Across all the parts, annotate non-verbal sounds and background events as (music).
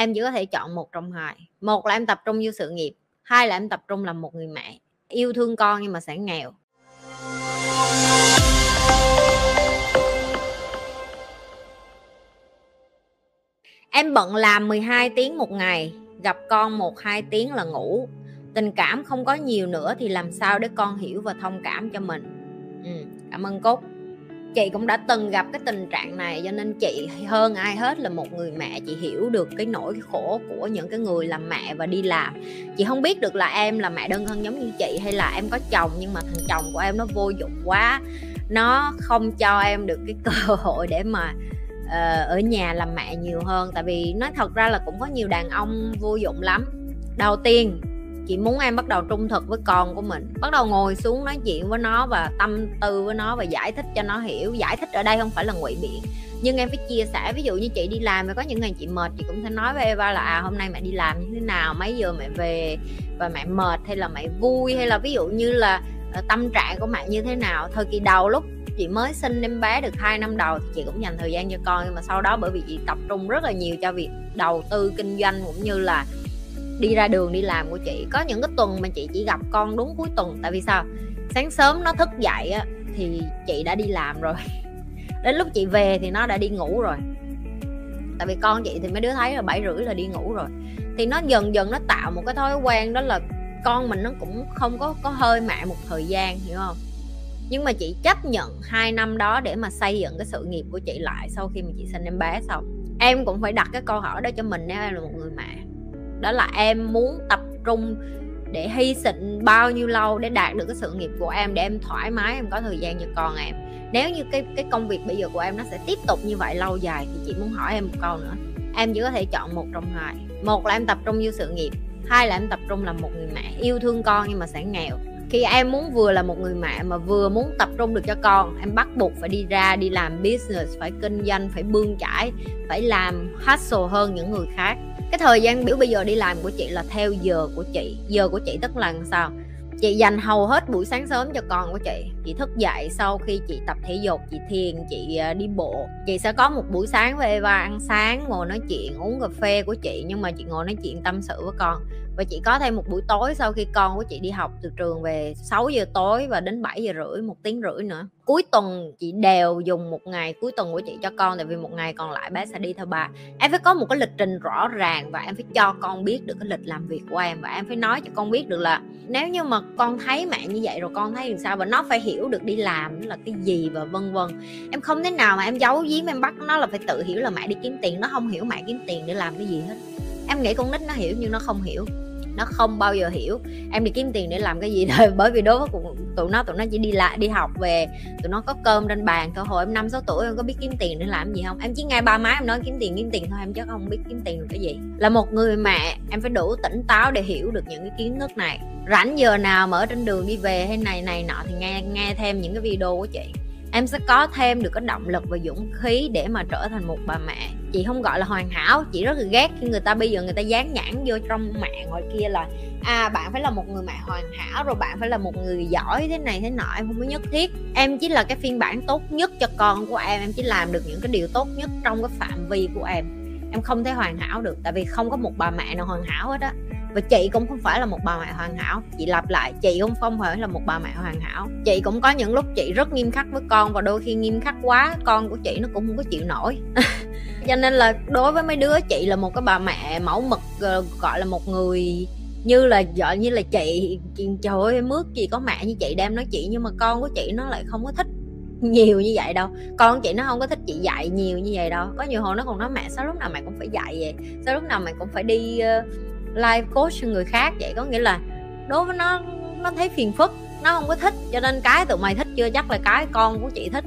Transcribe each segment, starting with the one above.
em chỉ có thể chọn một trong hai. Một là em tập trung vô sự nghiệp hai là em tập trung làm một người mẹ. Yêu thương con nhưng mà sẽ nghèo. Em bận làm 12 tiếng một ngày gặp con một hai tiếng là ngủ. Tình cảm không có nhiều nữa thì làm sao để con hiểu và thông cảm cho mình? Ừ, cảm ơn cúc chị cũng đã từng gặp cái tình trạng này cho nên chị hơn ai hết là một người mẹ. Chị hiểu được cái nỗi khổ của những cái người làm mẹ và đi làm. Chị không biết được là em là mẹ đơn thân giống như chị hay là em có chồng nhưng mà thằng chồng của em nó vô dụng quá. Nó không cho em được cái (laughs) cơ hội để mà uh, ở nhà làm mẹ nhiều hơn. Tại vì nói thật ra là cũng có nhiều đàn ông vô dụng lắm. Đầu tiên chị muốn em bắt đầu trung thực với con của mình. Bắt đầu ngồi xuống nói chuyện với nó và tâm tư với nó và giải thích cho nó hiểu. Giải thích ở đây không phải là ngụy biện. Nhưng em phải chia sẻ, ví dụ như chị đi làm mà có những ngày chị mệt, chị cũng sẽ nói với Eva là à hôm nay mẹ đi làm như thế nào? Mấy giờ mẹ về? Và mẹ mệt hay là mẹ vui? Hay là ví dụ như là ờ, tâm trạng của mẹ như thế nào? Thời kỳ đầu lúc chị mới sinh em bé được 2 năm đầu thì chị cũng dành thời gian cho con. Nhưng mà sau đó bởi vì chị tập trung rất là nhiều cho việc đầu tư kinh doanh cũng như là đi ra đường đi làm của chị. Có những cái tuần mà chị chỉ gặp con đúng cuối tuần. Tại vì sao? Sáng sớm nó thức dậy á, thì chị đã đi làm rồi. (laughs) Đến lúc chị về thì nó đã đi ngủ rồi. Tại vì con chị thì mấy đứa thấy là bảy rưỡi là đi ngủ rồi. Thì nó dần dần nó tạo một cái thói quen đó là con mình nó cũng không có có hơi mẹ một thời gian hiểu không? Nhưng mà chị chấp nhận hai năm đó để mà xây dựng cái sự nghiệp của chị lại sau khi mà chị sinh em bé xong. Em cũng phải đặt cái câu hỏi đó cho mình nếu em là một người mẹ đó là em muốn tập trung để hy sinh bao nhiêu lâu để đạt được cái sự nghiệp của em, để em thoải mái, em có thời gian cho con em. Nếu như cái cái công việc bây giờ của em nó sẽ tiếp tục như vậy lâu dài thì chị muốn hỏi em một câu nữa. Em chỉ có thể chọn một trong hai. Một là em tập trung vô sự nghiệp, hai là em tập trung làm một người mẹ yêu thương con nhưng mà sẽ nghèo. Khi em muốn vừa là một người mẹ mà vừa muốn tập trung được cho con, em bắt buộc phải đi ra đi làm business, phải kinh doanh, phải bươn chải, phải làm hustle hơn những người khác cái thời gian biểu bây giờ đi làm của chị là theo giờ của chị. Giờ của chị tức là sao? Chị dành hầu hết buổi sáng sớm cho con của chị. Chị thức dậy sau khi chị tập thể dục, chị thiền, chị ờ, đi bộ. Chị sẽ có một buổi sáng với Eva ăn sáng, ngồi nói chuyện, uống cà phê của chị. Nhưng mà chị ngồi nói chuyện tâm sự với con. Và chị có thêm một buổi tối sau khi con của chị đi học từ trường về 6 giờ tối và đến 7 giờ rưỡi, một tiếng rưỡi nữa cuối tuần chị đều dùng một ngày cuối tuần của chị cho con, tại vì một ngày còn lại bé sẽ đi theo bà. Em phải có một cái lịch trình rõ ràng và em phải cho con biết được cái lịch làm việc của em và em phải nói cho con biết được là nếu như mà con thấy mẹ như vậy rồi con thấy làm sao và nó phải hiểu được đi làm là cái gì và vân vân. Em không thể nào mà em giấu giếm, em bắt nó là phải tự hiểu là mẹ đi kiếm tiền, nó không hiểu mẹ kiếm tiền để làm cái gì hết. Em nghĩ con nít nó hiểu nhưng nó không hiểu nó không bao giờ hiểu. Em đi kiếm tiền để làm cái gì thôi. (laughs) Bởi vì đối với tụi nó tụi nó chỉ đi lại, đi học về. Tụi nó có cơm trên bàn thôi. Hồi em năm, sáu tuổi em có biết kiếm tiền để làm gì không? Em chỉ nghe ba má em nói kiếm tiền kiếm tiền thôi. Em chắc không biết kiếm tiền được cái gì. Là một người mẹ, em phải đủ tỉnh táo để hiểu được những cái kiến thức này. Rảnh giờ nào mở trên đường đi về hay này này nọ thì nghe nghe thêm những cái video của chị. Em sẽ có thêm được cái động lực và dũng khí để mà trở thành một bà mẹ chị không gọi là hoàn hảo, chị rất là ghét khi người ta bây giờ người ta dán nhãn vô trong mạng ngoài kia là à bạn phải là một người mẹ hoàn hảo, rồi bạn phải là một người giỏi thế này thế nọ, em không có nhất thiết. Em chỉ là cái phiên bản tốt nhất cho con của em em chỉ làm được những cái điều tốt nhất trong cái phạm vi của em. Em không thể hoàn hảo được, tại vì không có một bà mẹ nào hoàn hảo hết á và chị cũng không phải là một bà mẹ hoàn hảo. Chị lặp lại chị cũng không phải là một bà mẹ hoàn hảo. Chị cũng có những lúc chị rất nghiêm khắc với con và đôi khi nghiêm khắc quá con của chị nó cũng không có chịu nổi. (laughs) Cho nên là đối với mấy đứa chị là một cái bà mẹ mẫu mực ờ, gọi là một người như là vợ như là chị, trời ơi mướt gì có mẹ như chị đem nói chị nhưng mà con của chị nó lại không có thích nhiều như vậy đâu. Con chị nó không có thích chị dạy nhiều như vậy đâu. Có nhiều hồi nó còn nói mẹ sao lúc nào mẹ cũng phải dạy vậy? Sao lúc nào mẹ cũng phải đi uh, live coach cho người khác. Vậy có nghĩa là đối với nó nó thấy phiền phức, nó không có thích, cho nên cái tụi mày thích chưa? Chắc là cái con của chị thích.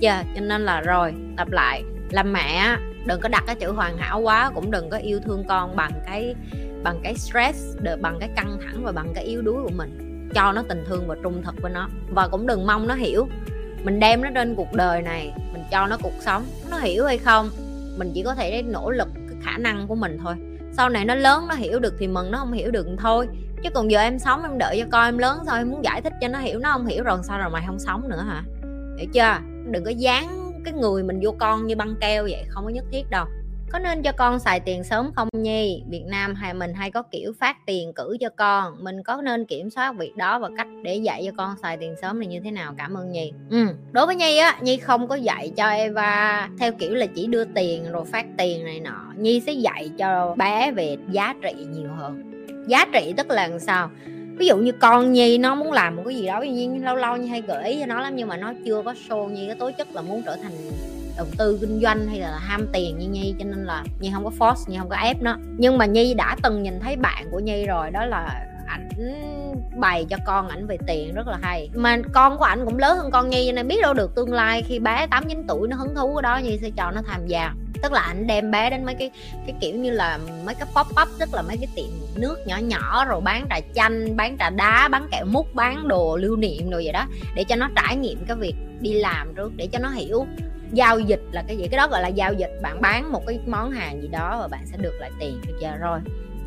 Chưa cho nên là rồi tập lại. Làm mẹ, đừng có đặt cái chữ hoàn hảo quá, cũng đừng có yêu thương con bằng cái bằng cái stress bằng cái căng thẳng và bằng cái yếu đuối của mình. Cho nó tình thương và trung thực với nó. Và cũng đừng mong nó hiểu. Mình đem nó trên cuộc đời này, mình cho nó cuộc sống. Nó hiểu hay không, mình chỉ có thể nỗ lực cái khả năng của mình thôi sau này nó lớn, nó hiểu được thì mừng, nó không hiểu được thì thôi. Chứ còn giờ em sống, em đợi cho con em lớn sao em muốn giải thích cho nó hiểu, nó không hiểu rồi sao rồi mày không sống nữa hả? Hiểu chưa? Đừng có dán cái người mình vô con như băng keo vậy, không có nhất thiết đâu có nên cho con xài tiền sớm không nhi việt nam hay mình hay có kiểu phát tiền cử cho con. Mình có nên kiểm soát việc đó và cách để dạy cho con xài tiền sớm là như thế nào? Cảm ơn nhi. Ừ. đối với nhi á, nhi không có dạy cho eva theo kiểu là chỉ đưa tiền rồi phát tiền này nọ. Nhi sẽ dạy cho bé về giá trị nhiều hơn. Giá trị tức là làm sao? Ví dụ như con nhi nó muốn làm một cái gì đó với nhi lâu lâu như hay gợi ý cho nó lắm, nhưng mà nó chưa có show nhi cái tố chất là muốn trở thành đầu tư kinh doanh hay là ham tiền như nhi, cho nên là nhi không có force, nhi không có ép nó. Nhưng mà nhi đã từng nhìn thấy bạn của nhi rồi, đó là ảnh bày cho con ảnh về tiền, rất là hay. Mà con của ảnh cũng lớn hơn con nhi, cho nên biết đâu được tương lai khi bé tám chín tuổi nó hứng thú cái đó, nhi sẽ cho nó tham gia. Tức là ảnh đem bé đến mấy cái cái kiểu như là mấy cái pop up, tức là mấy cái tiệm nước nhỏ nhỏ, rồi bán trà chanh, bán trà đá, bán kẹo mút bán đồ lưu niệm rồi vậy đó, để cho nó trải nghiệm cái việc đi làm trước, để cho nó hiểu giao dịch là cái gì? Cái đó gọi là giao dịch. Bạn bán một cái món hàng gì đó và bạn sẽ được lại tiền. Được chưa rồi.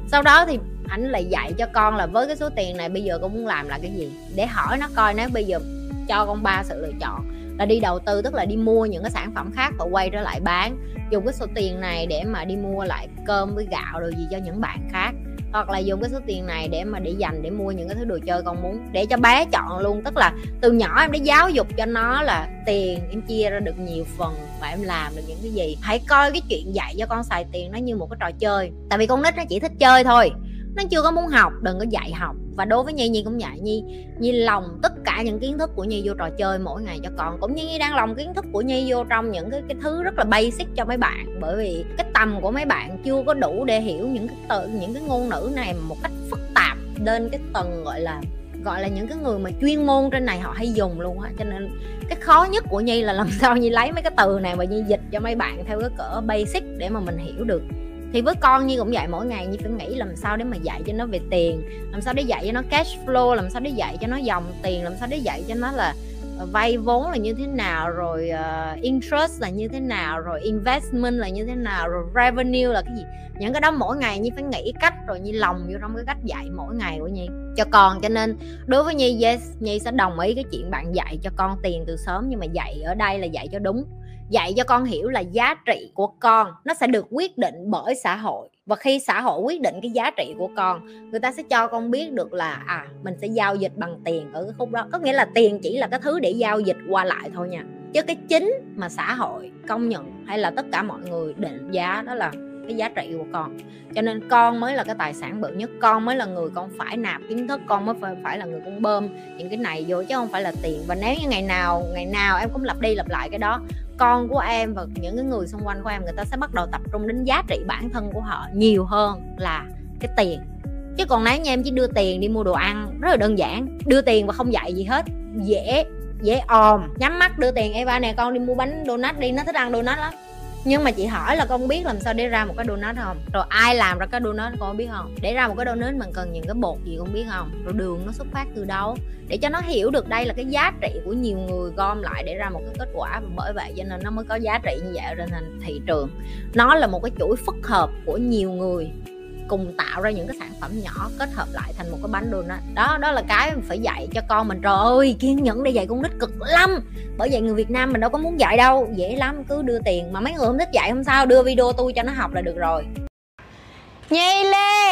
Sau đó thì ảnh lại dạy cho con là với cái số tiền này bây giờ con muốn làm là cái gì? Để hỏi nó coi nếu bây giờ cho con ba sự lựa chọn là đi đầu tư, tức là đi mua những cái sản phẩm khác và quay trở lại bán. Dùng cái số tiền này để mà đi mua lại cơm với gạo rồi gì cho những bạn khác hoặc là dùng cái số tiền này để mà để dành để mua những cái thứ đồ chơi con muốn, để cho bé chọn luôn. Tức là từ nhỏ em đã giáo dục cho nó là tiền, em chia ra được nhiều phần và em làm được những cái gì. Hãy coi cái chuyện dạy cho con xài tiền nó như một cái trò chơi. Tại vì con nít nó chỉ thích chơi thôi nó chưa có muốn học, đừng có dạy học. Và đối với nhi nhi cũng vậy. Nhi nhi lòng tất cả những kiến thức của nhi vô trò chơi mỗi ngày cho con. Cũng như nhi đang lòng kiến thức của nhi vô trong những cái cái thứ rất là basic cho mấy bạn. Bởi vì cái tầm của mấy bạn chưa có đủ để hiểu những cái từ, những cái ngôn ngữ này một cách phức tạp lên cái tầng gọi là gọi là những cái người mà chuyên môn trên này họ hay dùng luôn á. Cho nên cái khó nhất của nhi là làm (laughs) sao nhi lấy mấy cái từ này mà nhi dịch cho mấy bạn theo cái cỡ basic để mà mình hiểu được thì với con như cũng vậy mỗi ngày như phải nghĩ làm sao để mà dạy cho nó về tiền làm sao để dạy cho nó cash flow làm sao để dạy cho nó dòng tiền làm sao để dạy cho nó là ờ, vay vốn là như thế nào rồi uh, interest là như thế nào rồi investment là như thế nào rồi revenue là cái gì. Những cái đó mỗi ngày như phải nghĩ cách rồi như lòng vô trong cái cách dạy mỗi ngày của nhi cho con. Cho nên đối với nhi yes nhi sẽ đồng ý cái chuyện bạn dạy cho con tiền từ sớm nhưng mà dạy ở đây là dạy cho đúng dạy cho con hiểu là giá trị của con nó sẽ được quyết định bởi xã hội. Và khi xã hội quyết định cái giá trị của con người ta sẽ cho con biết được là à mình sẽ giao dịch bằng tiền ở cái khúc đó. Có nghĩa là tiền chỉ là cái thứ để giao dịch qua lại thôi nha. Chứ cái chính mà xã hội công nhận hay là tất cả mọi người định giá đó là cái giá trị của con. Cho nên con mới là cái tài sản bự nhất con mới là người con phải nạp kiến thức con mới phải, phải là người con bơm những cái này vô chứ không phải là tiền. Và nếu như ngày nào ngày nào em cũng lặp đi lặp lại cái đó con của em và những cái người xung quanh của em, người ta sẽ bắt đầu tập trung đến giá trị bản thân của họ nhiều hơn là cái tiền. Chứ còn nếu như em chỉ đưa tiền đi mua đồ ăn, rất là đơn giản, đưa tiền và không dạy gì hết, dễ dễ òm nhắm mắt đưa tiền, Eva nè, con đi mua bánh donut đi, nó thích ăn donut lắm nhưng mà chị hỏi là con biết làm sao để ra một cái donut không? Rồi ai làm ra cái donut con biết không? Để ra một cái donut mình cần những cái bột gì con biết không? Rồi đường nó xuất phát từ đâu? Để cho nó hiểu được đây là cái giá trị của nhiều người gom lại để ra một cái kết quả và bởi vậy cho nên nó mới có giá trị như vậy trên thị trường. Nó là một cái chuỗi phức hợp của nhiều người cùng tạo ra những cái sản phẩm nhỏ kết hợp lại thành một cái bánh donut đó đó là cái mình phải dạy cho con mình. Trời ơi, kiên nhẫn để dạy con nít cực lắm. Bởi vậy người Việt Nam mình đâu có muốn dạy đâu. Dễ lắm, cứ đưa tiền. Mà mấy người không thích dạy không sao, đưa video tôi cho nó học là được rồi. Nhi lên